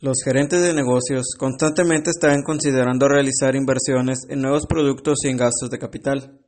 Los gerentes de negocios constantemente están considerando realizar inversiones en nuevos productos y en gastos de capital.